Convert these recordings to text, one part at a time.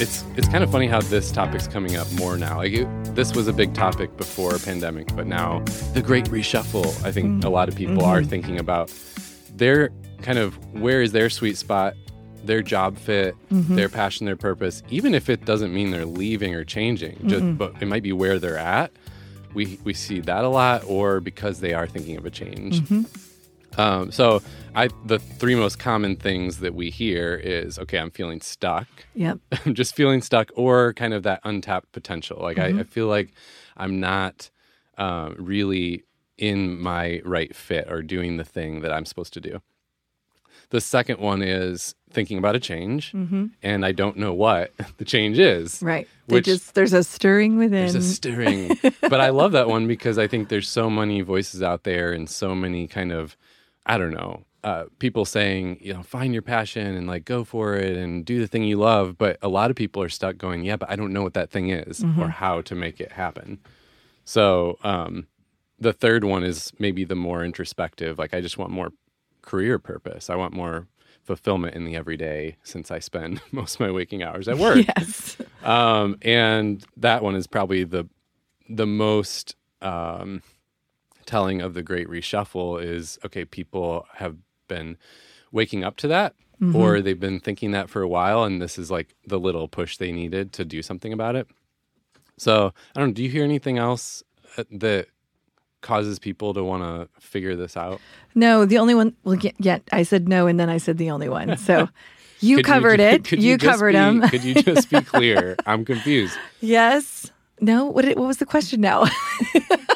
it's it's kind of funny how this topic's coming up more now. Like it, this was a big topic before pandemic, but now the great reshuffle. I think a lot of mm-hmm. people are mm-hmm. thinking about their kind of where is their sweet spot, their job fit, mm-hmm. their passion, their purpose. Even if it doesn't mean they're leaving or changing, just but it might be where they're at. We we see that a lot, or because they are thinking of a change. Um, so I the three most common things that we hear is okay, I'm feeling stuck. Yep. I'm just feeling stuck or kind of that untapped potential. Like I, I feel like I'm not um, really in my right fit or doing the thing that I'm supposed to do. The second one is thinking about a change, and I don't know what the change is. Right. Which- just there's a stirring within. There's a stirring. but I love that one because I think there's so many voices out there and so many kind of, I don't know, uh, people saying, you know, find your passion and like go for it and do the thing you love. But a lot of people are stuck going, yeah, but I don't know what that thing is or how to make it happen. So um, the third one is maybe the more introspective. Like I just want more career purpose. I want more fulfillment in the everyday since I spend most of my waking hours at work yes. um, and that one is probably the the most um, telling of the great reshuffle is okay people have been waking up to that or they've been thinking that for a while and this is like the little push they needed to do something about it so i don't know do you hear anything else uh, that causes people to want to figure this out No, the only one. Well, yeah, yeah, I said no, and then I said the only one. So you Could covered ju- it. could You, just covered be- them. could you just be clear i'm confused yes. No. What? What was the question now?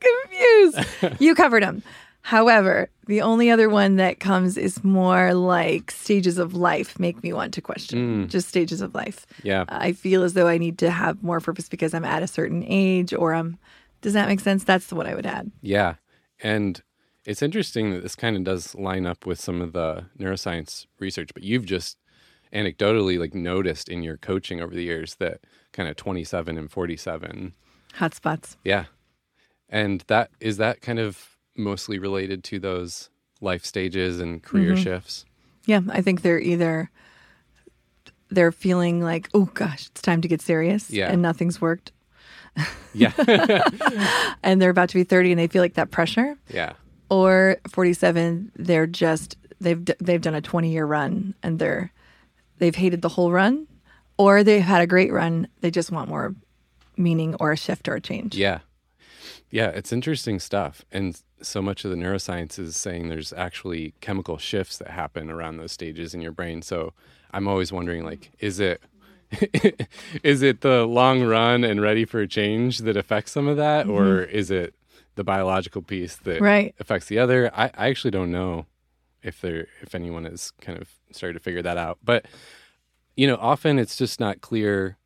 Confused. You covered them. However, the only other one that comes is more like stages of life make me want to question. Mm. Just stages of life. yeah I feel as though I need to have more purpose because I'm at a certain age or I'm. Does that make sense? That's what I would add. Yeah. And it's interesting that this kind of does line up with some of the neuroscience research, but you've just anecdotally like noticed in your coaching over the years that kind of 27 and 47. Hotspots. Yeah. And that is that kind of mostly related to those life stages and career mm-hmm. shifts. Yeah, I think they're either they're feeling like, oh gosh, it's time to get serious, Yeah. and nothing's worked, Yeah. and they're about to be thirty, and they feel like that pressure, yeah. or forty-seven, they're just they've they've done a twenty-year run, and they're they've hated the whole run, or they've had a great run, they just want more meaning or a shift or a change. Yeah. Yeah, it's interesting stuff. And so much of the neuroscience is saying there's actually chemical shifts that happen around those stages in your brain. So I'm always wondering like is it is it the long run and ready for a change that affects some of that or mm-hmm. is it the biological piece that Right. affects the other? I, I actually don't know if there if anyone has kind of started to figure that out. But you know, often it's just not clear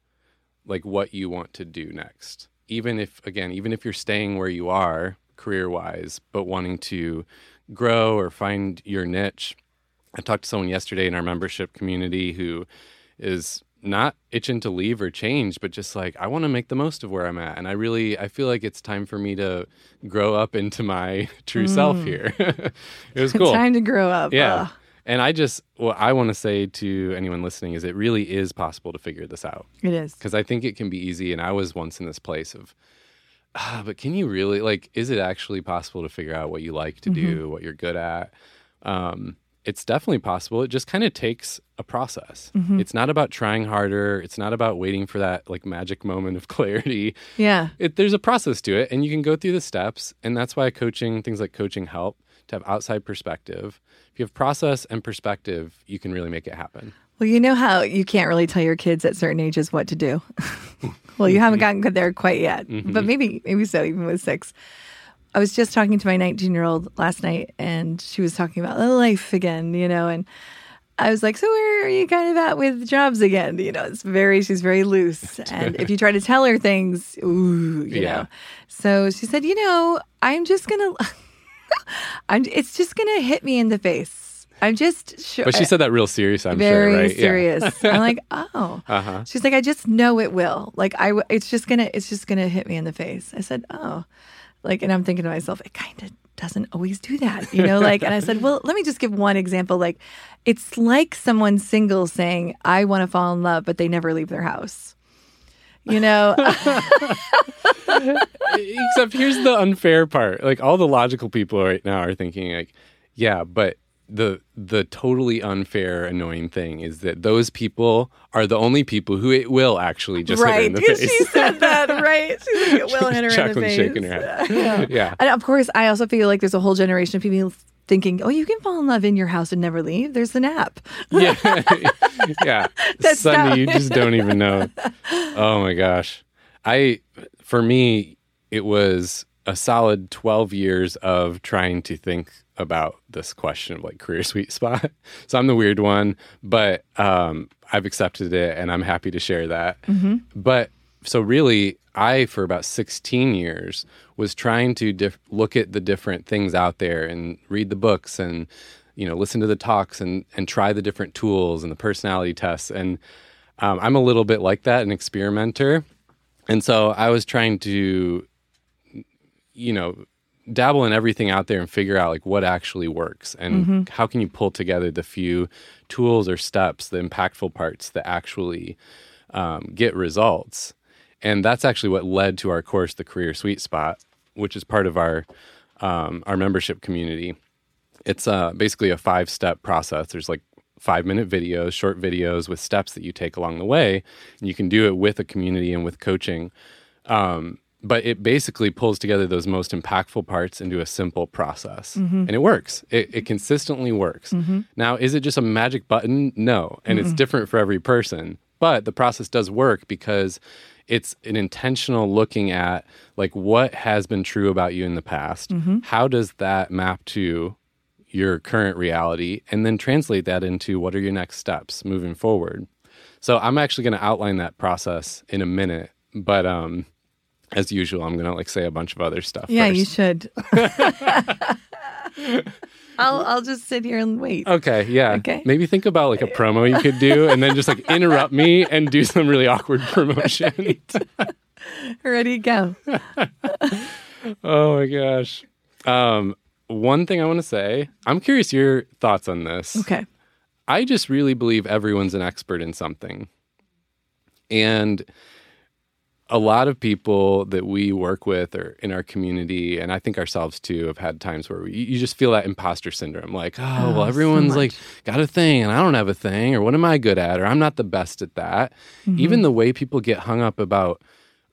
like what you want to do next. Even if again, even if you're staying where you are career wise, but wanting to grow or find your niche. I talked to someone yesterday in our membership community who is not itching to leave or change, but just like I want to make the most of where I'm at. And I really I feel like it's time for me to grow up into my true self mm. here. it was cool. Time to grow up. Yeah. And I just, what I want to say to anyone listening is it really is possible to figure this out it is. because I think it can be easy. And I was once in this place of, ah, but can you really, like, is it actually possible to figure out what you like to do, what you're good at? Um, it's definitely possible. It just kind of takes a process. It's not about trying harder. It's not about waiting for that like magic moment of clarity Yeah. it, there's a process to it and you can go through the steps and that's why coaching things like coaching help to have outside perspective if you have process and perspective you can really make it happen Well, you know how you can't really tell your kids at certain ages what to do. well, you haven't mm-hmm. gotten there quite yet, mm-hmm. but maybe maybe so even with six. I was just talking to my 19 year old last night, and she was talking about life again, you know, and I was like, "So where are you kind of at with jobs again?" You know, it's very she's very loose, and if you try to tell her things, ooh, you Yeah. know. So she said, "You know, I'm just gonna, I'm it's just gonna hit me in the face." I'm just sure. but she said that real serious i'm very sure right serious. I'm like, oh. uh-huh She's like, I just know it will. Like, I, w- it's just gonna, it's just gonna hit me in the face. I said, oh, like, and I'm thinking to myself, it kind of, doesn't always do that, you know, like, and I said, well, let me just give one example. Like, it's like someone single saying, I want to fall in love, but they never leave their house. You know, Except here's the unfair part. Like all the logical people right now are thinking like, yeah, but the the totally unfair, annoying thing is that those people are the only people who it will actually just hit her in the face. she said that, right? She's like, it will hit her in the face. shaking her head. yeah. And of course, I also feel like there's a whole generation of people thinking, "Oh, you can fall in love in your house and never leave." There's the nap. Yeah. yeah. That's Sunday, not- you just don't even know. Oh my gosh. I, for me, it was a solid 12 years of trying to think about this question of like career sweet spot. So I'm the weird one, but um, I've accepted it and I'm happy to share that. But so really, I, for about 16 years, was trying to look at the different things out there and read the books and, you know, listen to the talks and, and try the different tools and the personality tests. And um, I'm a little bit like that, an experimenter. And so I was trying to, you know, dabble in everything out there and figure out like what actually works and how can you pull together the few tools or steps, the impactful parts that actually um, get results. And that's actually what led to our course, the Career Sweet Spot, which is part of our um, our membership community. It's uh, basically a five step process. There's like five minute videos, short videos with steps that you take along the way. And you can do it with a community and with coaching. Um, but it basically pulls together those most impactful parts into a simple process. And it works. It, it consistently works. Now, is it just a magic button? No. And it's different for every person. But the process does work because it's an intentional looking at like what has been true about you in the past. How does that map to your current reality and then translate that into what are your next steps moving forward. So I'm actually going to outline that process in a minute, but um as usual I'm going to like say a bunch of other stuff Yeah, first. you should. I'll I'll just sit here and wait. Okay, yeah. Okay. Maybe think about like a promo you could do and then just like interrupt me and do some really awkward promotion. Ready, go. oh my gosh. Um one thing I want to say, I'm curious your thoughts on this. Okay. I just really believe everyone's an expert in something. And a lot of people that we work with or in our community, and I think ourselves too, have had times where we, you just feel that imposter syndrome like, oh, Oh, well, everyone's much. like got a thing and I don't have a thing, or what am I good at, or I'm not the best at that. Even the way people get hung up about,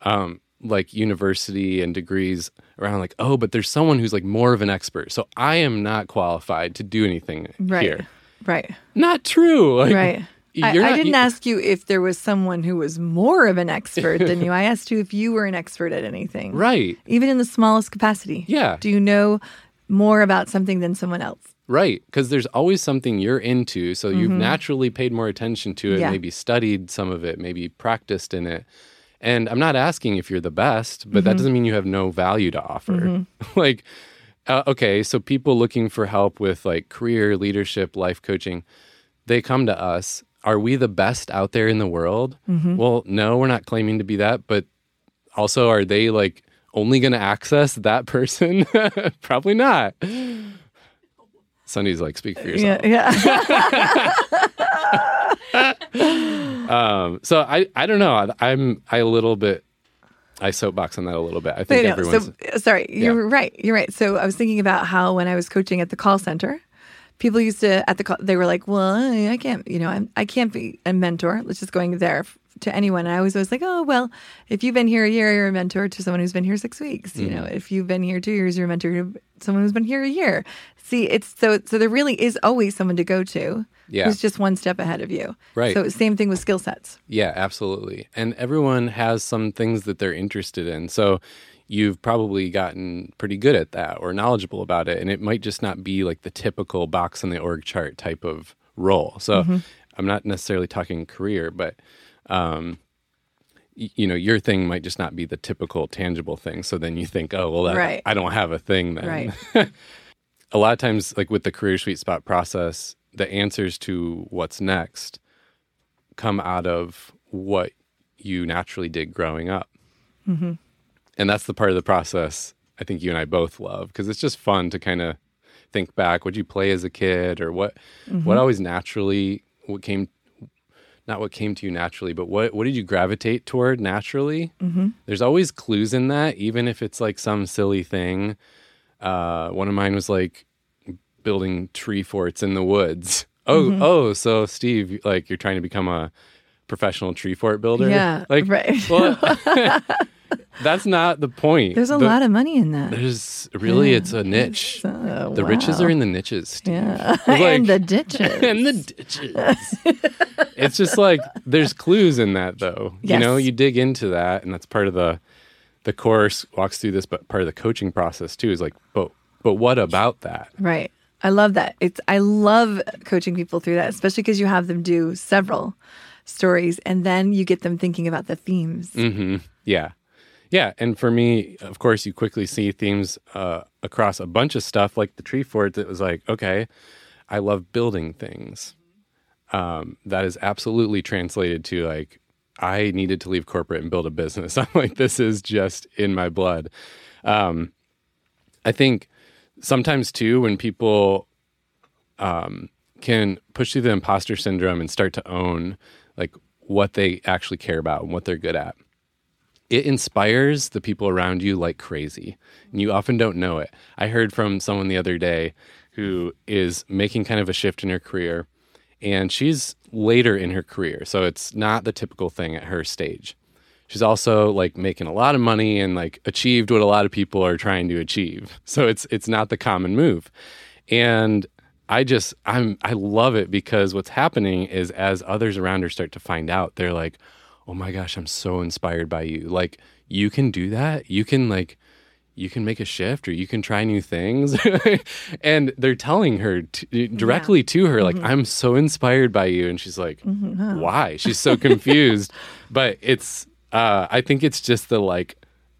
um, like university and degrees around like oh but there's someone who's like more of an expert so i am not qualified to do anything Right. here Right. not true. Like, Right. I, you're I didn't you- ask you if there was someone who was more of an expert than you. I asked you if you were an expert at anything. Right. Even in the smallest capacity. Yeah. Do you know more about something than someone else? Right. Because there's always something you're into. So you've naturally paid more attention to it, Mm-hmm. Yeah. maybe studied some of it, maybe practiced in it. And I'm not asking if you're the best, but Mm-hmm. that doesn't mean you have no value to offer. like, uh, okay, so people looking for help with like career, leadership, life coaching, they come to us. Are we the best out there in the world? Mm-hmm. Well, no, we're not claiming to be that. But also, are they like only going to access that person? Probably not. Sunny's like, speak for yourself. Yeah. Yeah. Um, so I, I don't know. I, I'm I a little bit. I soapbox on that a little bit. I think everyone's. So, sorry, you're right. You're right. So I was thinking about how when I was coaching at the call center, people used to at the they were like, "Well, I can't, you know, I'm, I can't be a mentor." Let's just going there to anyone. And I was always like, "Oh, well, if you've been here a year, you're a mentor to someone who's been here six weeks. You Mm-hmm. know, if you've been here two years, you're a mentor to someone who's been here a year." See, it's so so there really is always someone to go to Yeah. who's just one step ahead of you. Right. So same thing with skill sets. Yeah, absolutely. And everyone has some things that they're interested in. So you've probably gotten pretty good at that or knowledgeable about it. And it might just not be like the typical box on the org chart type of role. So I'm not necessarily talking career, but um, y- you know, your thing might just not be the typical tangible thing. So then you think, oh, well, that, Right. I don't have a thing then. Right. a lot of times, like with the career sweet spot process, the answers to what's next come out of what you naturally did growing up. And that's the part of the process I think you and I both love because it's just fun to kind of think back. What did you play as a kid, or what what always naturally what came not what came to you naturally, but what what did you gravitate toward naturally? Mm-hmm. There's always clues in that, even if it's like some silly thing. Uh, one of mine was like building tree forts in the woods. Oh, oh, so Steve, like you're trying to become a professional tree fort builder? Yeah, like right. Well, that's not the point. There's a The- lot of money in that. There's really, it's a niche. Oh, the riches are in the niches, Steve. Yeah. Like- and the ditches. and the ditches. it's just like there's clues in that though. You know, you dig into that and that's part of the the course walks through this but part of the coaching process too is like, but but what about that? Right. I love that. It's I love coaching people through that, especially because you have them do several stories and then you get them thinking about the themes. hmm Yeah. Yeah. And for me, of course, you quickly see themes uh, across a bunch of stuff like the tree fort that was like, okay, I love building things. Um, that is absolutely translated to like, I needed to leave corporate and build a business. I'm like, this is just in my blood. Um, I think sometimes too, when people um, can push through the imposter syndrome and start to own like what they actually care about and what they're good at it inspires the people around you like crazy. And you often don't know it. I heard from someone the other day who is making kind of a shift in her career and she's later in her career so it's not the typical thing at her stage. She's also like making a lot of money and like achieved what a lot of people are trying to achieve. So it's it's not the common move. And i just i'm i love it because what's happening is as others around her start to find out they're like oh my gosh i'm so inspired by you. Like you can do that. You can like you can make a shift or you can try new things. And they're telling her directly to her like i'm so inspired by you. And she's like why? She's so confused. But it's uh i think it's just the like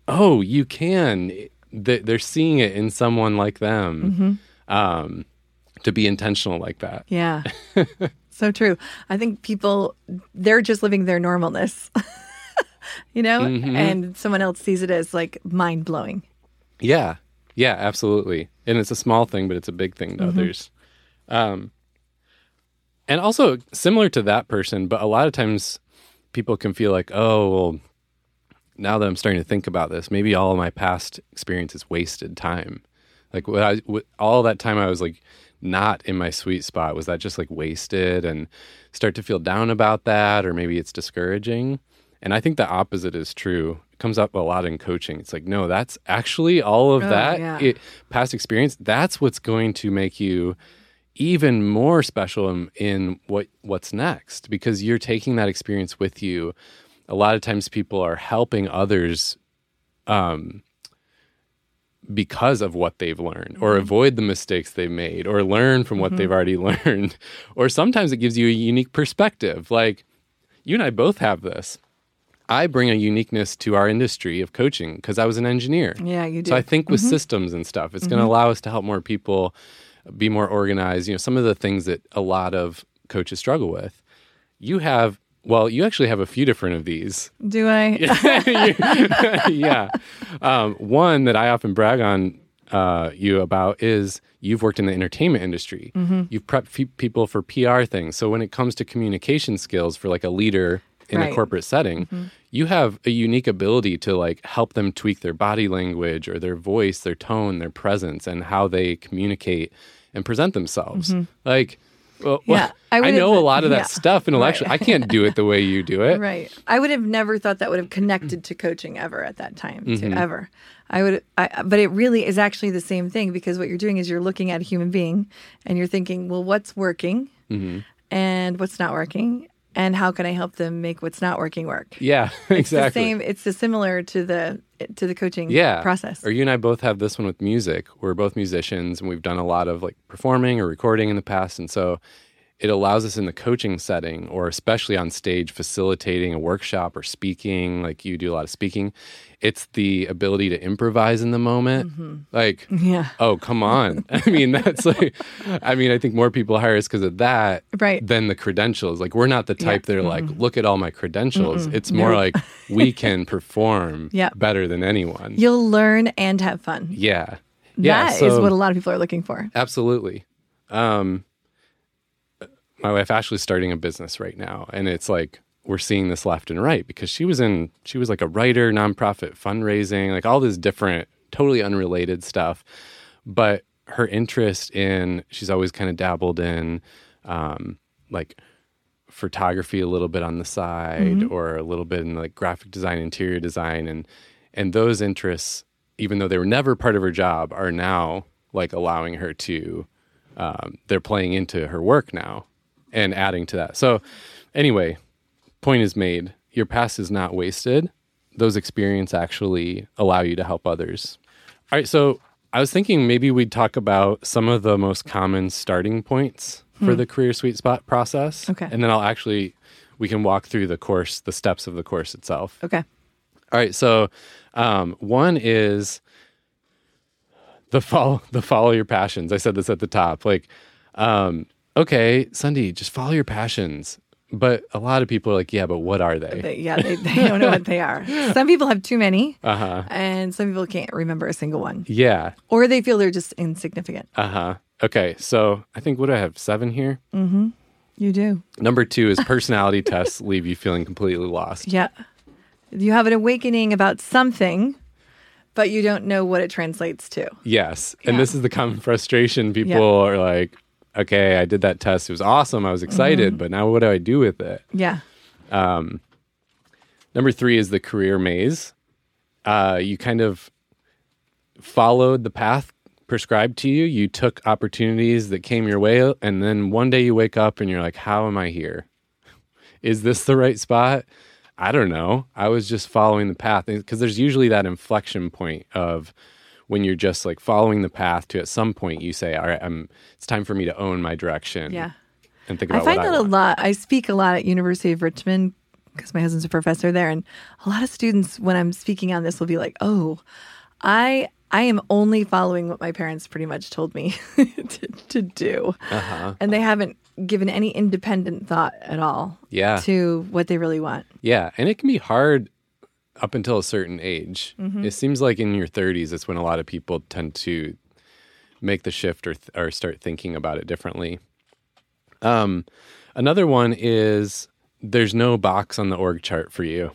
oh you can. They're seeing it in someone like them. Um to be intentional like that. Yeah. so true. I think people they're just living their normalness. you know? Mm-hmm. And someone else sees it as like mind blowing. Yeah. Yeah, absolutely. And it's a small thing, but it's a big thing to others. Um, and also similar to that person, but a lot of times people can feel like, oh, well, now that I'm starting to think about this, maybe all of my past experience is wasted time. Like what I, what, all that time I was like not in my sweet spot, was that just like wasted and start to feel down about that? Or maybe it's discouraging. And I think the opposite is true. It comes up a lot in coaching. It's like, no, that's actually all of Oh, that yeah. it, past experience. That's what's going to make you even more special in, in what what's next because you're taking that experience with you. A lot of times, people are helping others um, because of what they've learned, or mm-hmm. avoid the mistakes they've made, or learn from what they've mm-hmm. already learned. Or sometimes it gives you a unique perspective. Like you and I both have this. I bring a uniqueness to our industry of coaching because I was an engineer. Yeah, you do. So I think with mm-hmm. systems and stuff, it's going to allow us to help more people be more organized. You know, some of the things that a lot of coaches struggle with. You have, well, you actually have a few different of these. do I? yeah. Um, one that I often brag on uh, you about is you've worked in the entertainment industry. You've prepped people for PR things. So when it comes to communication skills for like a leader in a corporate setting, you have a unique ability to like help them tweak their body language or their voice, their tone, their presence, and how they communicate and present themselves. Like, well, Yeah, I I, would've- know a lot of that yeah, stuff intellectually. I can't do it the way you do it. Right. I would have never thought that would have connected to coaching ever at that time, Mm-hmm. to ever. I would, I, but it really is actually the same thing because what you're doing is you're looking at a human being and you're thinking, well, what's working Mm-hmm. and what's not working, and how can I help them make what's not working work? Yeah, It's exactly. the same. It's the similar to the to the coaching yeah process. or you and i both have this one with music we're both musicians and we've done a lot of like performing or recording in the past and so it allows us in the coaching setting or especially on stage facilitating a workshop or speaking like you do a lot of speaking it's the ability to improvise in the moment like Yeah. oh come on i mean that's like i mean i think more people hire us because of that Right. than the credentials like we're not the type that are like look at all my credentials it's more like we can perform Yep. better than anyone You'll learn and have fun. yeah That yeah is what a lot of people are looking for. Absolutely. Um, my wife Ashley's starting a business right now, and it's like we're seeing this left and right because she was in she was like a writer, nonprofit fundraising, like all this different, totally unrelated stuff. But her interest in she's always kind of dabbled in um, like photography a little bit on the side or a little bit in like graphic design interior design and and those interests even though they were never part of her job are now like allowing her to um, they're playing into her work now and adding to that so anyway point is made your past is not wasted those experiences actually allow you to help others all right so i was thinking maybe we'd talk about some of the most common starting points for the career sweet spot process Okay. and then i'll actually we can walk through the course the steps of the course itself Okay. all right, so um, one is the follow the follow your passions. I said this at the top. Like, um, okay, Sunday, just follow your passions. But a lot of people are like, yeah, but what are they? Yeah, they, they don't know what they are. Some people have too many, Uh huh. and some people can't remember a single one, Yeah. or they feel they're just insignificant. Uh huh. Okay, so I think what do I have seven here. Mhm. You do. Number two is personality tests leave you feeling completely lost. Yeah. You have an awakening about something, but you don't know what it translates to. Yes. And this is the common frustration. People Yeah. are like, okay, I did that test. It was awesome. I was excited, but now what do I do with it? Yeah. Number three is the career maze. Uh, you kind of followed the path prescribed to you. You took opportunities that came your way, and then one day you wake up and you're like, "How am I here? Is this the right spot?" I don't know. I was just following the path because there's usually that inflection point of when you're just like following the path to at some point you say, "All right, I'm. It's time for me to own my direction." Yeah. and think about I find that I a lot. I speak a lot at University of Richmond because my husband's a professor there, and a lot of students, when I'm speaking on this, will be like, "Oh, I I am only following what my parents pretty much told me to, to do," Uh-huh. and they haven't given any independent thought at all Yeah. to what they really want. Yeah, and it can be hard up until a certain age. It seems like in your 30s, it's when a lot of people tend to make the shift or, th- or start thinking about it differently. Um, another one is there's no box on the org chart for you.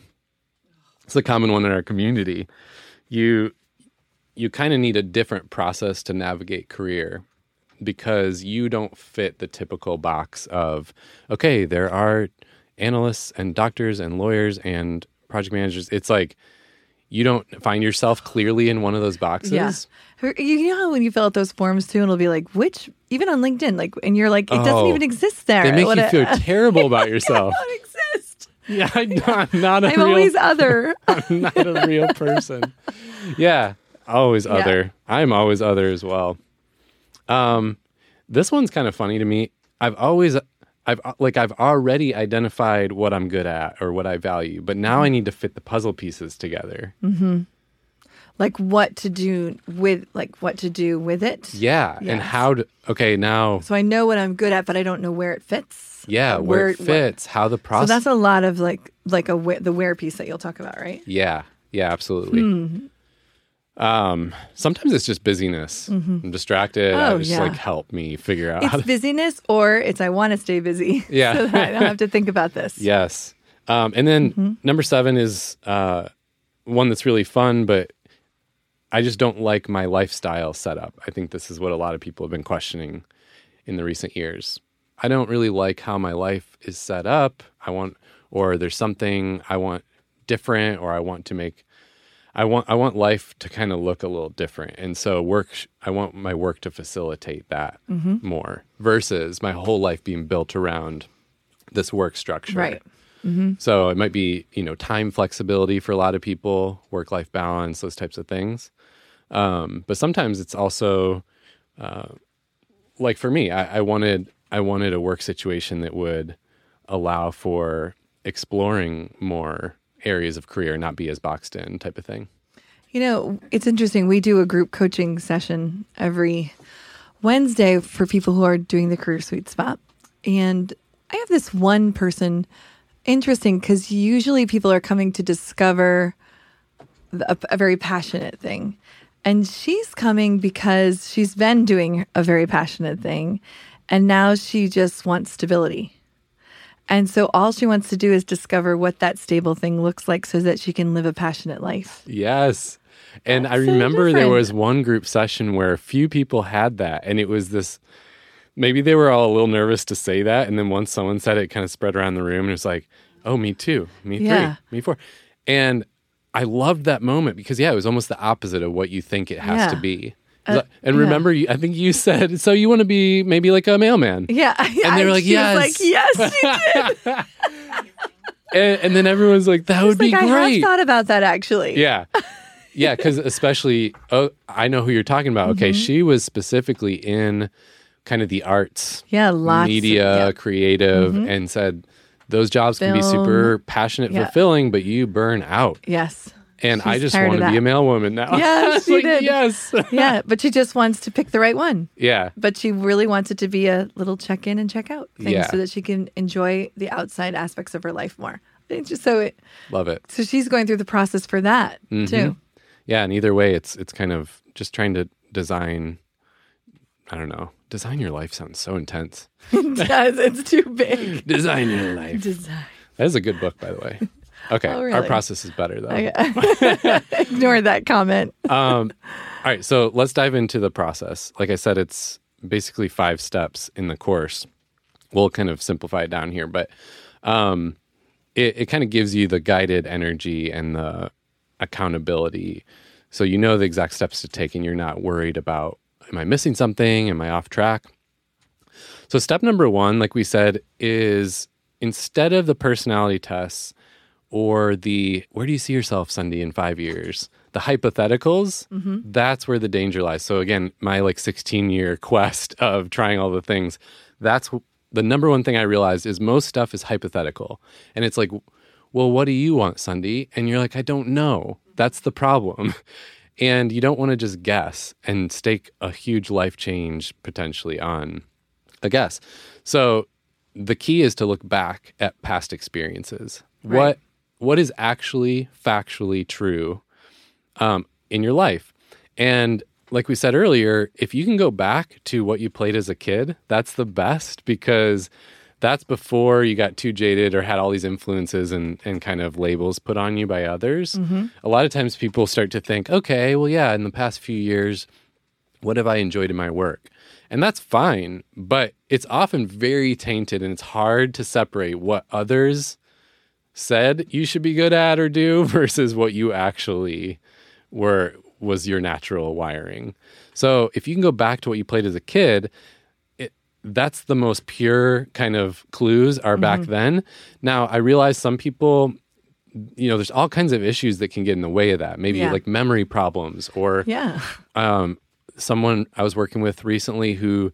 It's a common one in our community. You you kind of need a different process to navigate career because you don't fit the typical box of okay there are analysts and doctors and lawyers and project managers it's like you don't find yourself clearly in one of those boxes Yeah. You know how when you fill out those forms too, and it'll be like, which, even on LinkedIn, like, and you're like, it doesn't Oh, even exist there. they make What you a- feel terrible about yourself don't exist. yeah i'm not, not a I'm real always other. I'm not a real person. Yeah, always other. I'm always other as well. Um, this one's kind of funny to me. I've always, I've uh, like I've already identified what I'm good at or what I value, but now I mm-hmm. need to fit the puzzle pieces together. Mm-hmm. like what to do with like what to do with it. Yeah, and how to. Okay, now, So I know what I'm good at, but I don't know where it fits. yeah, where, it where- fits, how the process. So that's a lot of like like a the where piece that you'll talk about, right? Yeah, yeah, absolutely. Hmm. Um, sometimes it's just busyness. I'm distracted. I Oh, just yeah. like help me figure out It's to busyness or it's I want to stay busy. Yeah. so that I don't have to think about this. Yes. Um, and then Mm-hmm. number seven is uh, one that's really fun, but I just don't like my lifestyle setup. I think this is what a lot of people have been questioning in the recent years. I don't really like how my life is set up. I want, or there's something I want different, or I want to make. I want I want life to kind of look a little different, and so work. I want my work to facilitate that Mm-hmm. more versus my whole life being built around this work structure. Right. So it might be, you know, time flexibility for a lot of people, work life balance, those types of things. Um, but sometimes it's also uh, like for me, I, I wanted, I wanted a work situation that would allow for exploring more areas of career, not be as boxed in type of thing. You know, it's interesting. We do a group coaching session every Wednesday for people who are doing the career sweet spot. And I have this one person interesting because usually people are coming to discover a, a, very passionate thing. And she's coming because she's been doing a very passionate thing. And now she just wants stability. And so all she wants to do is discover what that stable thing looks like so that she can live a passionate life. Yes. And That's I so remember there was one group session where a few people had that, and it was this maybe they were all a little nervous to say that. And then once someone said it, it kind of spread around the room, and it was like, oh, me too, me Yeah. three, me four. And I loved that moment because, yeah, it was almost the opposite of what you think it has to be. Uh, and yeah. remember, you, I think you said, so you want to be maybe like a mailman. Yeah. And they were like, yes. like, yes. And, and then everyone's like, that would be like, I have thought about that actually. Yeah. Yeah, because especially, oh, I know who you're talking about. Okay, Mm-hmm. she was specifically in kind of the arts, Yeah, lots. media, Of, yeah. creative, and said those jobs can be super passionate, Yeah. fulfilling, but you burn out. Yes. And I just want to be a male woman now. Yeah, she like, did. Yes. Yeah, but she just wants to pick the right one. yeah. But she really wants it to be a little check in and check out thing Yeah. so that she can enjoy the outside aspects of her life more. It's just so it, Love it. so she's going through the process for that Mm-hmm. too. Yeah, and either way, it's it's kind of just trying to design. I don't know. Design your life sounds so intense. it does. It's too big. Design your life. Design. That is a good book, by the way. Okay, Oh, our process is better though. Ignore that comment. um, all right, so let's dive into the process. Like I said, it's basically five steps in the course. We'll kind of simplify it down here, but um, it, it kind of gives you the guided energy and the accountability. So you know the exact steps to take and you're not worried about, am I missing something? Am I off track? So, step number one, like we said, is instead of the personality tests or the where do you see yourself, Sunday, in five years, the hypotheticals, mm-hmm. that's where the danger lies. So, again, my like 16 year quest of trying all the things, that's the number one thing I realized is most stuff is hypothetical. And it's like, well, what do you want, Sunday? And you're like, I don't know. That's the problem. And you don't want to just guess and stake a huge life change potentially on a guess. So the key is to look back at past experiences. Right. What what is actually factually true um, in your life? And like we said earlier, if you can go back to what you played as a kid, that's the best because that's before you got too jaded or had all these influences and, and kind of labels put on you by others. A lot of times people start to think, okay, well, yeah, in the past few years, what have I enjoyed in my work? And that's fine, but it's often very tainted and it's hard to separate what others said you should be good at or do versus what you actually were was your natural wiring. So if you can go back to what you played as a kid, it, that's the most pure kind of clues are back then. Now I realize some people you know there's all kinds of issues that can get in the way of that maybe Yeah. like memory problems or Yeah. um, someone I was working with recently who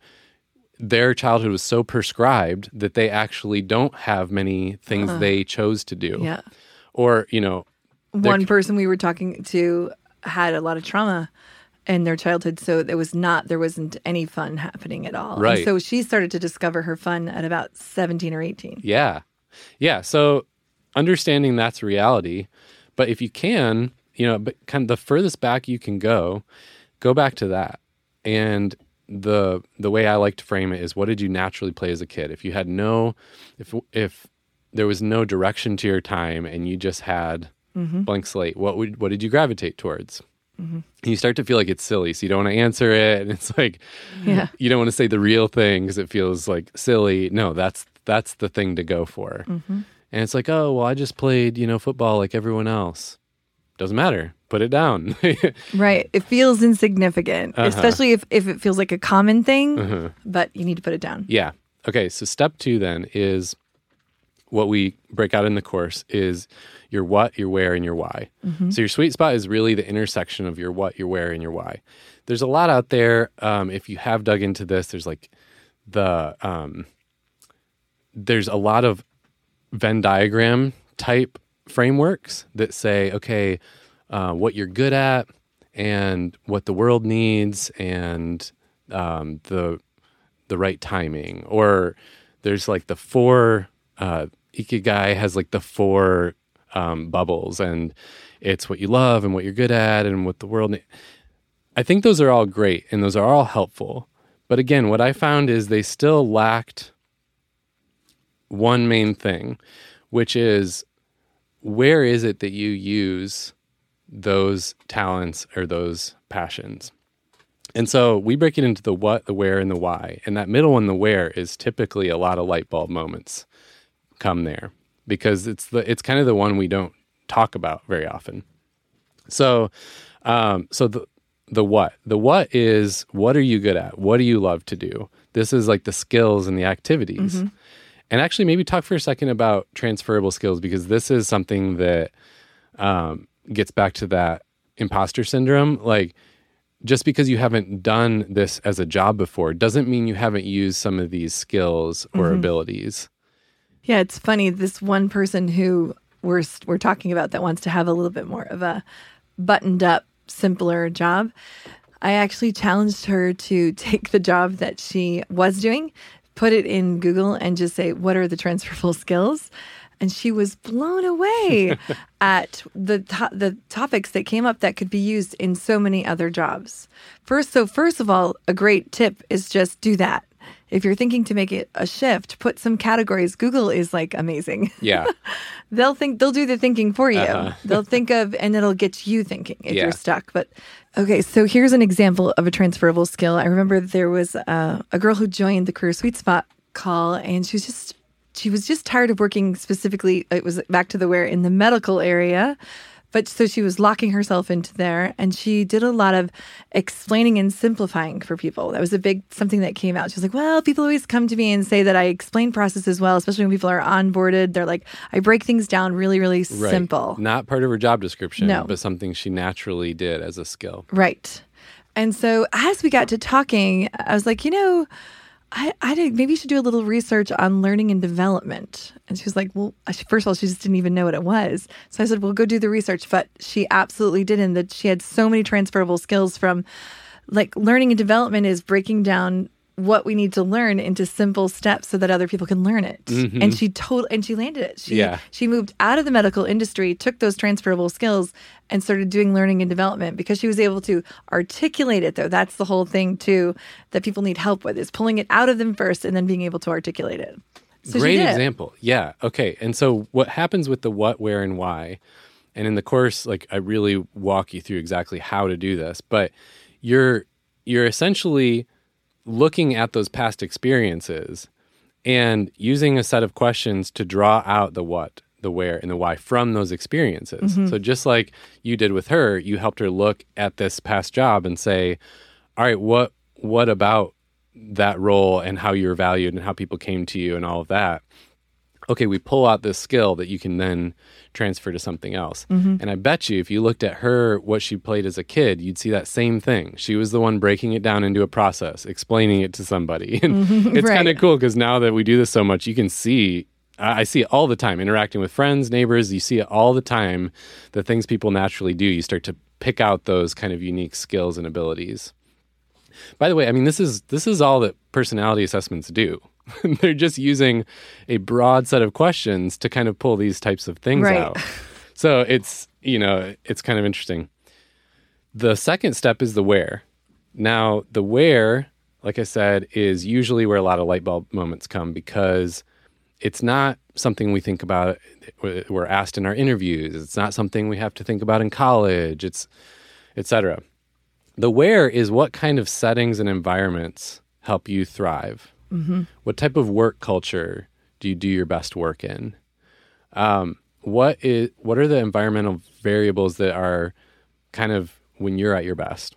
their childhood was so prescribed that they actually don't have many things they chose to do. Yeah. Or, you know, One person we were talking to had a lot of trauma in their childhood, so there was not there wasn't any fun happening at all. And so she started to discover her fun at about seventeen or eighteen. yeah. Yeah. So understanding that's reality. But if you can, you know, but kind of the furthest back you can go, go back to that. And the the way I like to frame it is what did you naturally play as a kid? If you had no if if there was no direction to your time and you just had mm-hmm. blank slate, what would what did you gravitate towards? And you start to feel like it's silly, so you don't want to answer it, and it's like Yeah. you don't want to say the real thing because it feels like silly. No, that's that's the thing to go for. Mm-hmm. And it's like, oh well, I just played you know football like everyone else. Doesn't matter. Put it down. Right. It feels insignificant, Uh-huh. especially if, if it feels like a common thing, Uh-huh. but you need to put it down. Yeah. Okay. So step two then is what we break out in the course is your what, your where, and your why. So your sweet spot is really the intersection of your what, your where, and your why. There's a lot out there. Um, if you have dug into this, there's like the um, there's a lot of Venn diagram type frameworks that say, okay, uh, what you're good at and what the world needs and um, the the right timing. Or there's like the four uh, ikigai has like the four um, bubbles, and it's what you love and what you're good at and what the world. Ne- I think those are all great and those are all helpful. But again, what I found is they still lacked one main thing, which is where is it that you use those talents or those passions? And so we break it into the what, the where, and the why. And that middle one, the where, is typically a lot of light bulb moments come there because it's the it's kind of the one we don't talk about very often. So, um, so the the what the what is what are you good at? What do you love to do? This is like the skills and the activities. Mm-hmm. And actually, maybe talk for a second about transferable skills because this is something that um, gets back to that imposter syndrome. Like, just because you haven't done this as a job before doesn't mean you haven't used some of these skills or mm-hmm. abilities. Yeah, it's funny. This one person who we're we're talking about that wants to have a little bit more of a buttoned up, simpler job. I actually challenged her to take the job that she was doing put it in Google and just say, what are the transferable skills? And she was blown away at the to- the topics that came up that could be used in so many other jobs. First, so first of all, a great tip is just do that. If you're thinking to make it a shift, put some categories. Google is like amazing. Yeah. they'll think they'll do the thinking for you. Uh-huh. they'll think of and it'll get you thinking if yeah. you're stuck. But Okay, so here's an example of a transferable skill. I remember there was a, a girl who joined the Career Sweet Spot call, and she was just she was just tired of working specifically. It was back to the where in the medical area, but so she was locking herself into there and she did a lot of explaining and simplifying for people. That was a big something that came out. She was like, Well, people always come to me and say that I explain processes well, especially when people are onboarded. They're like, I break things down really, really right. simple. Not part of her job description, no. but something she naturally did as a skill. Right. And so as we got to talking, I was like, you know, I, I did, maybe you should do a little research on learning and development. And she was like, well, first of all, she just didn't even know what it was. So I said, well, go do the research. But she absolutely didn't. That she had so many transferable skills from like learning and development is breaking down what we need to learn into simple steps so that other people can learn it. Mm-hmm. And she told and she landed it. She yeah. she moved out of the medical industry, took those transferable skills and started doing learning and development because she was able to articulate it though. That's the whole thing too that people need help with is pulling it out of them first and then being able to articulate it. So Great example. Yeah. Okay. And so what happens with the what, where and why? And in the course like I really walk you through exactly how to do this, but you're you're essentially looking at those past experiences and using a set of questions to draw out the what, the where, and the why from those experiences. Mm-hmm. So, just like you did with her, you helped her look at this past job and say, all right, what, what about that role and how you were valued and how people came to you and all of that okay, we pull out this skill that you can then transfer to something else. Mm-hmm. And I bet you if you looked at her, what she played as a kid, you'd see that same thing. She was the one breaking it down into a process, explaining it to somebody. And mm-hmm. it's right. kind of cool because now that we do this so much, you can see. I see it all the time interacting with friends, neighbors. You see it all the time. The things people naturally do, you start to pick out those kind of unique skills and abilities. By the way, I mean this is this is all that personality assessments do They're just using a broad set of questions to kind of pull these types of things right. out. So it's, you know, it's kind of interesting. The second step is the where. Now, the where, like I said, is usually where a lot of light bulb moments come because it's not something we think about we're asked in our interviews. It's not something we have to think about in college. It's etc. The where is what kind of settings and environments help you thrive Mm-hmm. What type of work culture do you do your best work in? Um, what is what are the environmental variables that are kind of when you're at your best?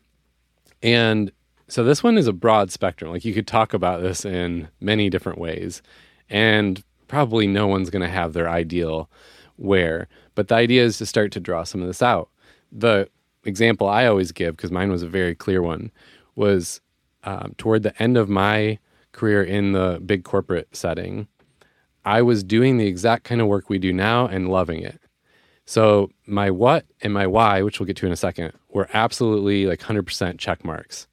And so this one is a broad spectrum. Like you could talk about this in many different ways, and probably no one's going to have their ideal where. But the idea is to start to draw some of this out. The example I always give, because mine was a very clear one, was um, toward the end of my career in the big corporate setting, I was doing the exact kind of work we do now and loving it. So my what and my why, which we'll get to in a second, were absolutely like 100% check marks.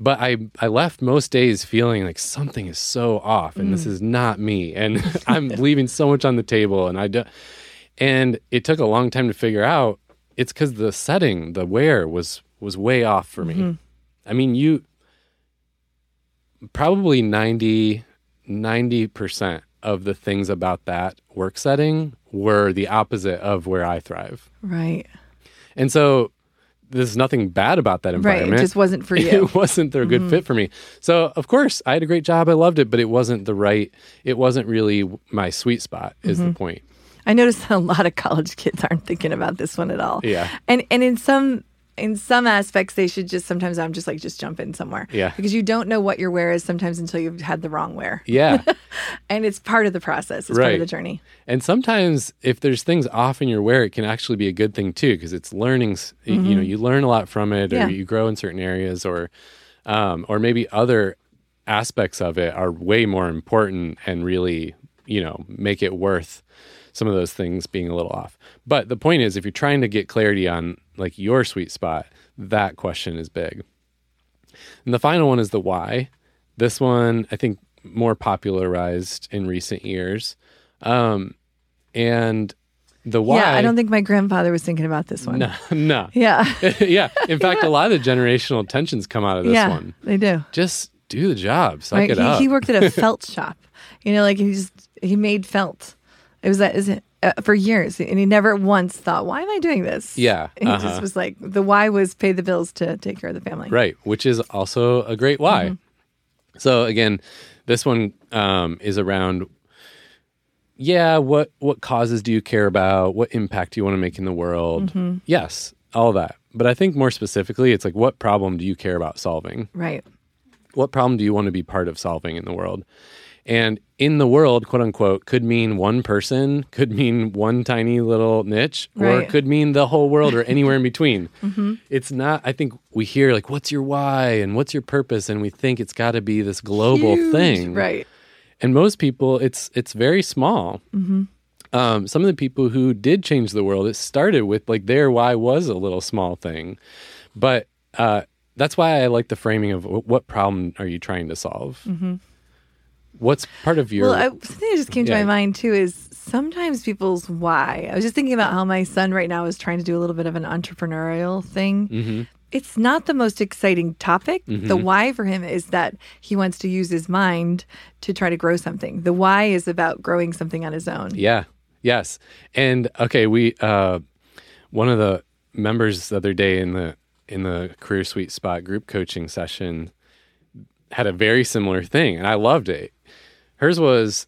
But I, I left most days feeling like something is so off and this mm. is not me. And I'm leaving so much on the table. And I do, and it took a long time to figure out it's because the setting, the where was was way off for me. Mm-hmm. I mean, you probably 90 90% of the things about that work setting were the opposite of where I thrive. Right. And so there's nothing bad about that Right. environment. It just wasn't for you. It wasn't the good mm-hmm. fit for me. So of course I had a great job. I loved it, but it wasn't the right. It wasn't really my sweet spot. Is the mm-hmm. point? I noticed that a lot of college kids aren't thinking about this one at all. Yeah. And and in some in some aspects they should just sometimes I'm just like just jump in somewhere. Yeah. Because you don't know what your wear is sometimes until you've had the wrong wear. Yeah. And it's part of the process. It's part of Right. the journey. and sometimes if there's things off in your wear, it can actually be a good thing too because it's learnings. y- You know, you learn a lot from it, or Mm-hmm. Yeah. you grow in certain areas, or um, or maybe other aspects of it are way more important and really you know make it worth some of those things being a little off. But the point is, if you're trying to get clarity on like your sweet spot, that question is big. And the final one is the why. This one, I think, more popularized in recent years. Um, and the why. Yeah, I don't think my grandfather was thinking about this one. No, no. Yeah. yeah. In fact, a lot of the generational tensions come out of this yeah. one. They do. Just do the job. Suck Right. it He, up. he worked at a felt shop. You know, like he just he made felt. It was that is it uh, for years, and he never once thought, "Why am I doing this?" Yeah, he uh-huh. just was like, the why was pay the bills to take care of the family. Right, which is also a great why. Mm-hmm. So again, this one um, is around yeah, what what causes do you care about? What impact do you want to make in the world? Mm-hmm. Yes, all that. But I think more specifically, it's like what problem do you care about solving? Right. What problem do you want to be part of solving in the world? And in the world, quote unquote, could mean one person, could mean one tiny little niche, or Right. could mean the whole world or anywhere in between. It's not, I think we hear like, what's your why and what's your purpose? And we think it's got to be this global Huge, thing. Right. And most people, it's it's very small. Um, some of the people who did change the world, it started with like their why was a little small thing, but uh, that's why I like the framing of what problem are you trying to solve. What's part of your Well, I, something that just came to Yeah. my mind too is sometimes people's why. I was just thinking about how my son right now is trying to do a little bit of an entrepreneurial thing. Mm-hmm. It's not the most exciting topic. The why for him is that he wants to use his mind to try to grow something. The why is about growing something on his own. Yeah. Yes. And okay, we uh one of the members the other day in the in the career sweet spot group coaching session had a very similar thing and I loved it. Hers was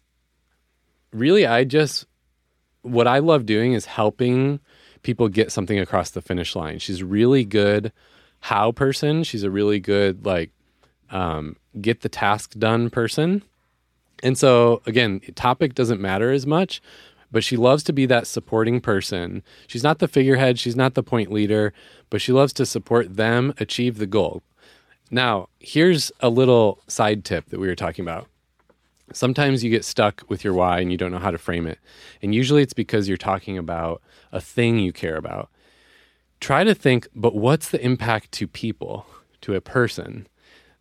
really I just what I love doing is helping people get something across the finish line. She's really good how person. She's a really good like um get the task done person. And so again, topic doesn't matter as much, but she loves to be that supporting person. She's not the figurehead, she's not the point leader, but she loves to support them achieve the goal. Now, here's a little side tip that we were talking about. Sometimes you get stuck with your why and you don't know how to frame it. And usually it's because you're talking about a thing you care about. Try to think, but what's the impact to people, to a person?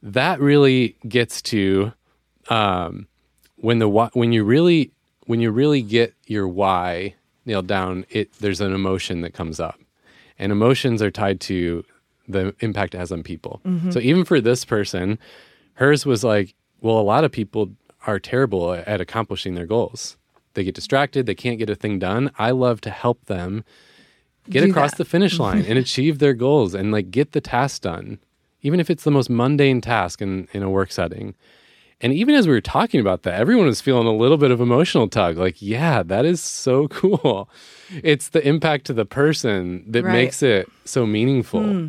That really gets to um, when the when you really when you really get your why nailed down, it there's an emotion that comes up, and emotions are tied to the impact it has on people. So even for this person, hers was like, well, a lot of people are terrible at accomplishing their goals. They get distracted, they can't get a thing done. I love to help them get Do across that. the finish line and achieve their goals and like get the task done, even if it's the most mundane task in, in a work setting. And even as we were talking about that, everyone was feeling a little bit of emotional tug. Like, yeah, that is so cool. It's the impact to the person that Right. makes it so meaningful. Hmm.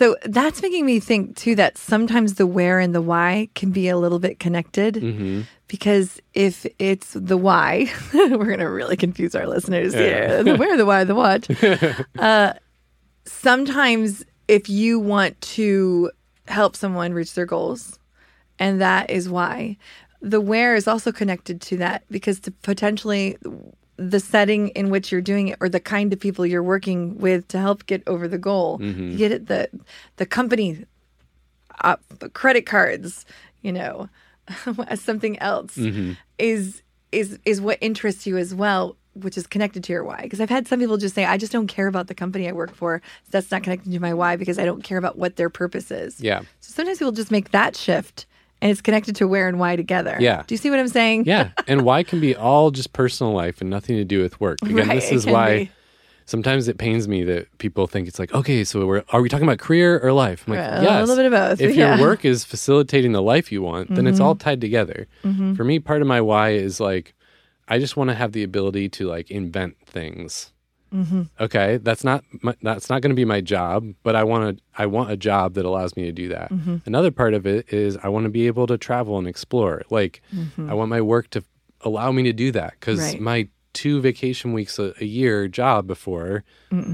So that's making me think too that sometimes the where and the why can be a little bit connected. Mm-hmm. Because if it's the why, we're going to really confuse our listeners here. The where, the why, the what. uh, sometimes if you want to help someone reach their goals and that is why. The where is also connected to that because to potentially the setting in which you're doing it or the kind of people you're working with to help get over the goal. You get it the the company uh, credit cards, you know, as something else is is is what interests you as well, which is connected to your why. Because I've had some people just say, "I just don't care about the company I work for. So That's not connected to my why because I don't care about what their purpose is." Yeah. So sometimes people just make that shift, and it's connected to where and why together. Yeah. Do you see what I'm saying? Yeah. And why can be all just personal life and nothing to do with work. Again, Right, this is why be. sometimes it pains me that people think it's like, okay, so we're are we talking about career or life? I'm like, Right, a little bit of both, If yeah. Mm-hmm. your work is facilitating the life you want, then it's all tied together. For me, part of my why is like I just want to have the ability to like invent things. Mm-hmm. Okay, that's not my, that's not going to be my job, but I want to I want a job that allows me to do that. Mm-hmm. Another part of it is I want to be able to travel and explore. Like I want my work to allow me to do that because Mm-hmm. Right. my two vacation weeks a, a year job before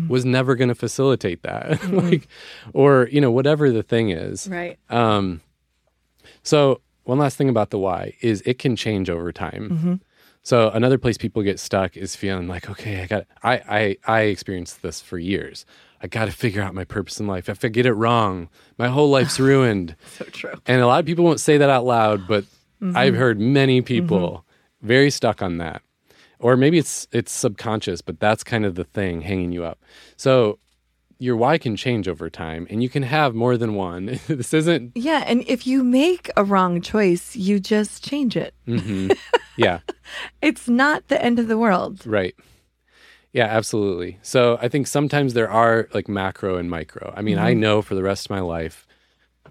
was never going to facilitate that. like, or you know whatever the thing is. Right. Um, so one last thing about the why is it can change over time. Mm-hmm. So another place people get stuck is feeling like, okay, I got, I, I, I experienced this for years. I got to figure out my purpose in life. If I get it wrong, my whole life's ruined. So true. And a lot of people won't say that out loud, but Mm-hmm. I've heard many people very stuck on that. Or maybe it's it's subconscious, but that's kind of the thing hanging you up. So your why can change over time and you can have more than one. this isn't Yeah, and if you make a wrong choice, you just change it. yeah, It's not the end of the world. right. Yeah, absolutely. So I think sometimes there are like macro and micro. I mean, I Mm-hmm. know for the rest of my life,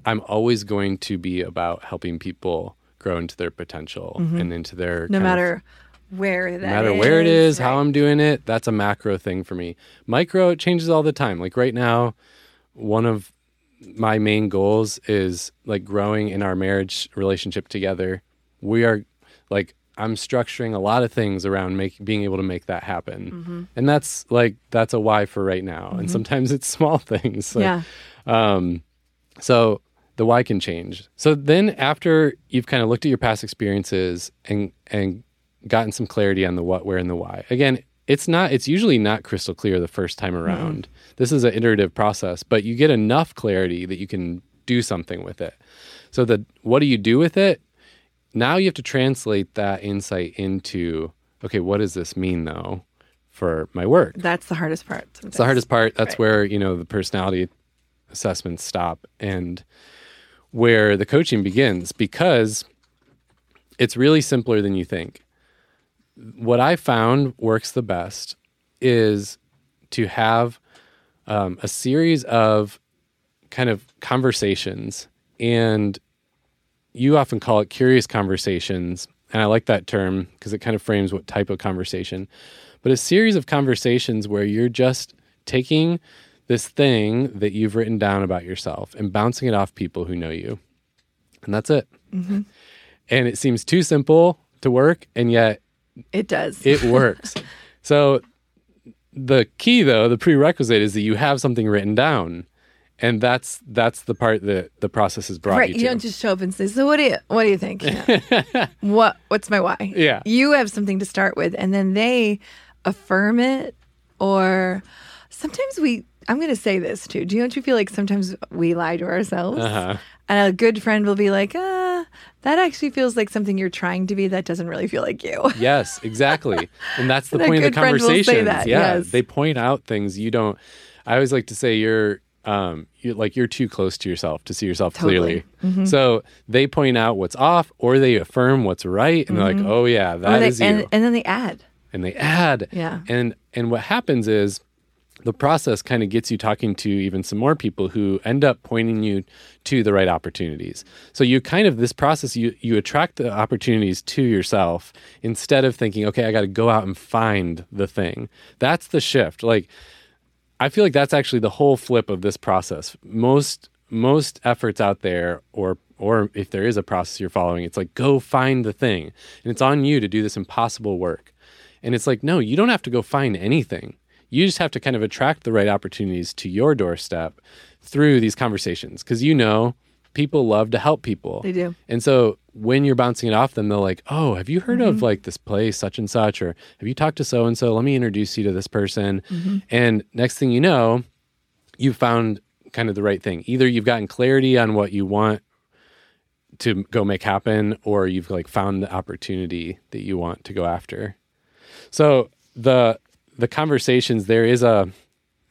I'm always going to be about helping people grow into their potential and into their Mm-hmm. No kind of- matter where that no matter where it is, how. I'm doing it, that's a macro thing for me. Micro, it changes all the time. Like right now, one of my main goals is like growing in our marriage relationship together. We are like I'm structuring a lot of things around make, being able to make that happen. Mm-hmm. And that's like that's a why for right now. And mm-hmm. sometimes it's small things. Like, yeah. Um, so the why can change. So then after you've kind of looked at your past experiences and and gotten some clarity on the what, where, and the why. Again, it's not it's usually not crystal clear the first time mm-hmm. around. This is an iterative process, but you get enough clarity that you can do something with it. So the what do you do with it? Now you have to translate that insight into okay, what does this mean though for my work? That's the hardest part. It's the hardest part. That's Right. where, you know, the personality assessments stop and where the coaching begins because it's really simpler than you think. What I found works the best is to have um, a series of kind of conversations and you often call it curious conversations and i like that term because it kind of frames what type of conversation but a series of conversations where you're just taking this thing that you've written down about yourself and bouncing it off people who know you and that's it. Mm-hmm. And it seems too simple to work and yet It does. it works. So the key though the prerequisite is that you have something written down and that's that's the part that the process has brought right. you You, to don't just show up and say, "So what do you what do you think?" Yeah. what what's my why? Yeah. You have something to start with and then they affirm it or sometimes we I'm going to say this too. Do you don't you feel like sometimes we lie to ourselves? Uh-huh. And a good friend will be like, "Ah, that actually feels like something you're trying to be that doesn't really feel like you." Yes, exactly. And that's the And point of the good friend will say conversations. that, yeah. yes. They point out things you don't I always like to say you're um you're like you're too close to yourself to see yourself Totally. Mm-hmm. clearly. So they point out what's off or they affirm what's right and they're like, "Oh yeah, that they- is you." and, and then they add. and they add. Yeah. And and what happens is the process kind of gets you talking to even some more people who end up pointing you to the right opportunities. So you kind of this process you you attract the opportunities to yourself instead of thinking, okay, I got to go out and find the thing. That's the shift. Like I feel like that's actually the whole flip of this process. Most most efforts out there or or if there is a process you're following, it's like go find the thing. And it's on you to do this impossible work. And it's like, no, you don't have to go find anything. You just have to kind of attract the right opportunities to your doorstep through these conversations because you know people love to help people. They do. And so when you're bouncing it off them, they're like, "Oh, have you heard of mm-hmm. like this place such and such or have you talked to so and so? Let me introduce you to this person." Mm-hmm. And next thing you know, you found kind of the right thing. Either you've gotten clarity on what you want to go make happen or you've like found the opportunity that you want to go after. So the the conversations there is a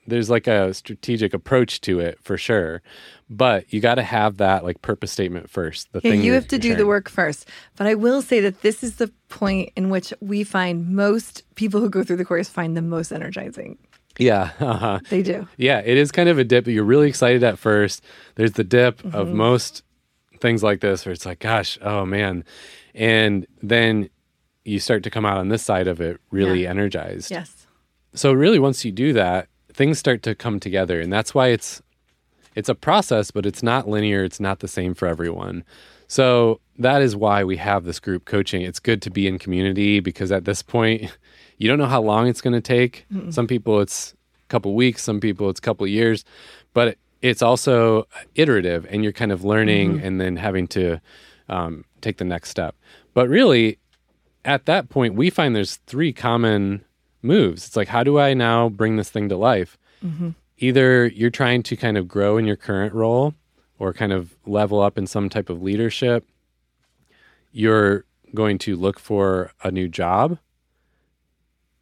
there's like a strategic approach to it for sure. But you got to have that like purpose statement first. The Yeah, thing you have to do the work first. But I will say that this is the point in which we find most people who go through the course find the most energizing. Yeah. Uh-huh. They do. Yeah, it is kind of a dip. You're really excited at first. There's the dip of Mm-hmm. most things like this where it's like, gosh, oh man. And then you start to come out on this side of it really Yeah. energized. Yes. So really once you do that, things start to come together. And that's why it's it's a process, but it's not linear. It's not the same for everyone. So that is why we have this group coaching. It's good to be in community because at this point, you don't know how long it's going to take. Some people it's a couple weeks, some people it's a couple years, but it's also iterative and you're kind of learning and then having to um, take the next step. But really, at that point, we find there's three common moves. It's like, how do I now bring this thing to life? Either you're trying to kind of grow in your current role or kind of level up in some type of leadership. You're going to look for a new job.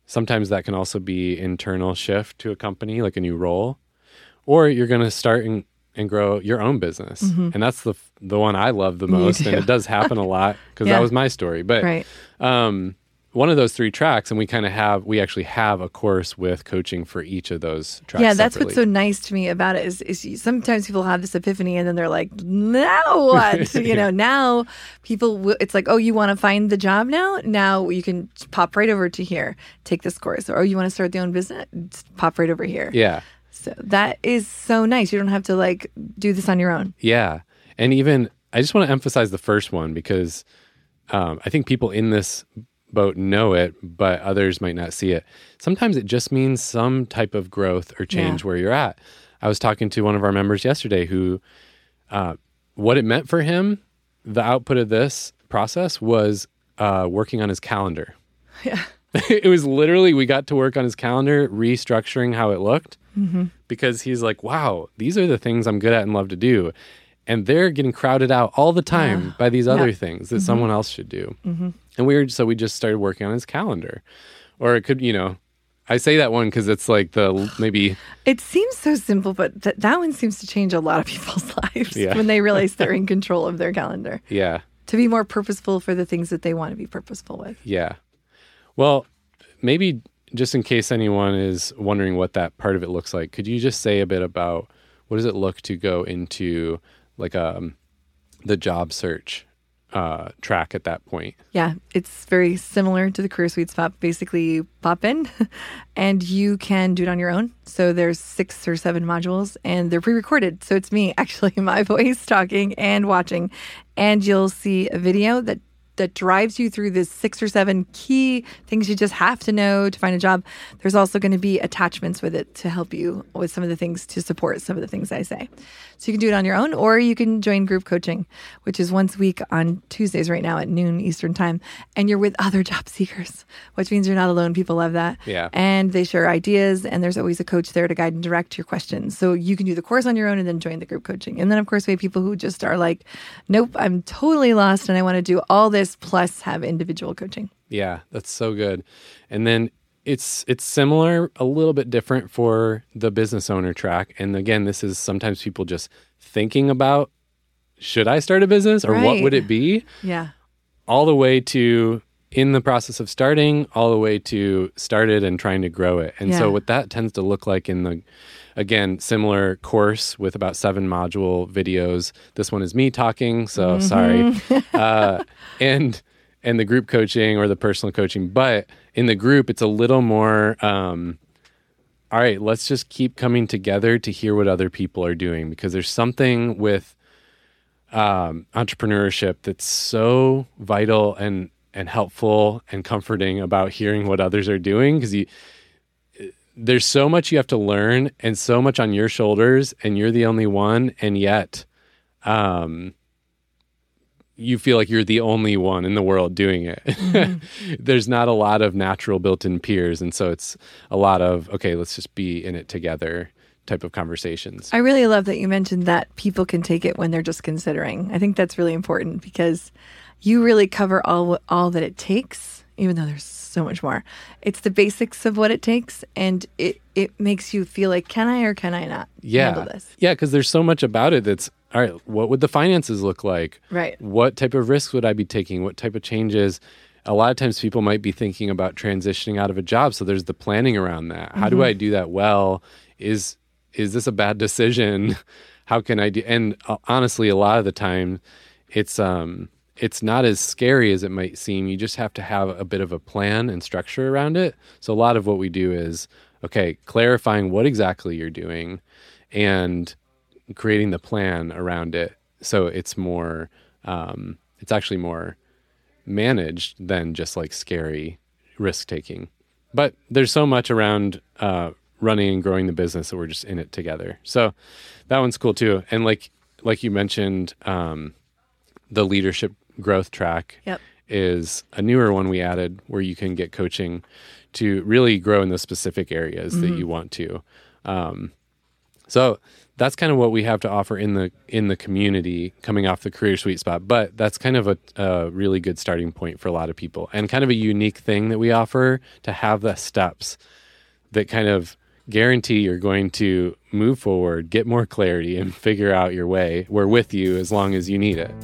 Sometimes that can also be internal shift to a company, like a new role, or you're going to start and, and grow your own business. And that's the the one I love the most, and it does happen a lot because Yeah. that was my story. But Right. um, one of those three tracks, and we kind of have we actually have a course with coaching for each of those tracks. yeah, that's what's so nice to me about it is, is sometimes people have this epiphany and then they're like, now what? you know, now people, will, it's like, oh, you want to find the job now? Now you can pop right over to here, take this course. Or, oh, you want to start your own business? Just pop right over here. yeah, So that is so nice. You don't have to like do this on your own. yeah, and even I just want to emphasize the first one because um, I think people in this boat know it, but others might not see it. Sometimes it just means some type of growth or change Yeah. where you're at. I was talking to one of our members yesterday who, uh, what it meant for him, the output of this process was uh, working on his calendar. Yeah. it was literally we got to work on his calendar, restructuring how it looked, Mm-hmm. because he's like, "Wow, these are the things I'm good at and love to do," and they're getting crowded out all the time by these other things that someone else should do. Mm-hmm. And we were so we just started working on his calendar, or it could, you know, I say that one because it's like the maybe It seems so simple, but th- that one seems to change a lot of people's lives Yeah. when they realize they're in control of their calendar yeah. to be more purposeful for the things that they want to be purposeful with. Yeah. Well, maybe just in case anyone is wondering what that part of it looks like, could you just say a bit about what does it look to go into like um the job search uh track at that point? Yeah, it's very similar to the career sweet spot. Basically, pop in and you can do it on your own. So there's six or seven modules and they're pre-recorded. So it's me actually my voice talking and watching. And you'll see a video that that drives you through the six or seven key things you just have to know to find a job. There's also going to be attachments with it to help you with some of the things to support some of the things I say. So you can do it on your own or you can join group coaching, which is once a week on Tuesdays right now at noon Eastern time. And you're with other job seekers, which means you're not alone. People love that. Yeah. And they share ideas and there's always a coach there to guide and direct your questions. So you can do the course on your own and then join the group coaching. And then of course we have people who just are like, nope, I'm totally lost and I want to do all this plus have individual coaching. Yeah, that's so good. And then it's it's similar, a little bit different for the business owner track. And again, this is sometimes people just thinking about should I start a business or what would it be? Yeah. all the way to in the process of starting, all the way to started and trying to grow it. And so what that tends to look like in the again, similar course with about seven module videos. This one is me talking, so sorry. uh, and and the group coaching or the personal coaching, but in the group it's a little more um all right, let's just keep coming together to hear what other people are doing because there's something with um, entrepreneurship that's so vital and and helpful and comforting about hearing what others are doing because you there's so much you have to learn and so much on your shoulders and you're the only one and yet um, you feel like you're the only one in the world doing it. Mm-hmm. There's not a lot of natural built-in peers, and so it's a lot of okay, let's just be in it together type of conversations. I really love that you mentioned that people can take it when they're just considering. I think that's really important because you really cover all all that it takes, even though there's so much more. It's the basics of what it takes, and it it makes you feel like, can I or can I not yeah. handle this? Yeah, because there's so much about it that's all right. What would the finances look like? Right. What type of risks would I be taking? What type of changes? A lot of times, people might be thinking about transitioning out of a job, so there's the planning around that. How mm-hmm. do I do that well? Is is this a bad decision? How can I do? And uh, honestly, a lot of the time, it's um it's not as scary as it might seem. You just have to have a bit of a plan and structure around it. So a lot of what we do is okay, clarifying what exactly you're doing and creating the plan around it so it's more um, it's actually more managed than just like scary risk taking. But there's so much around uh, running and growing the business that we're just in it together. So that one's cool too. And like like you mentioned, um, the leadership growth track yep. is a newer one we added where you can get coaching to really grow in those specific areas mm-hmm. that you want to. Um, so that's kind of what we have to offer in the in the community coming off the career sweet spot but that's kind of a, a, really good starting point for a lot of people and kind of a unique thing that we offer to have the steps that kind of guarantee you're going to move forward get more clarity and figure out your way we're with you as long as you need it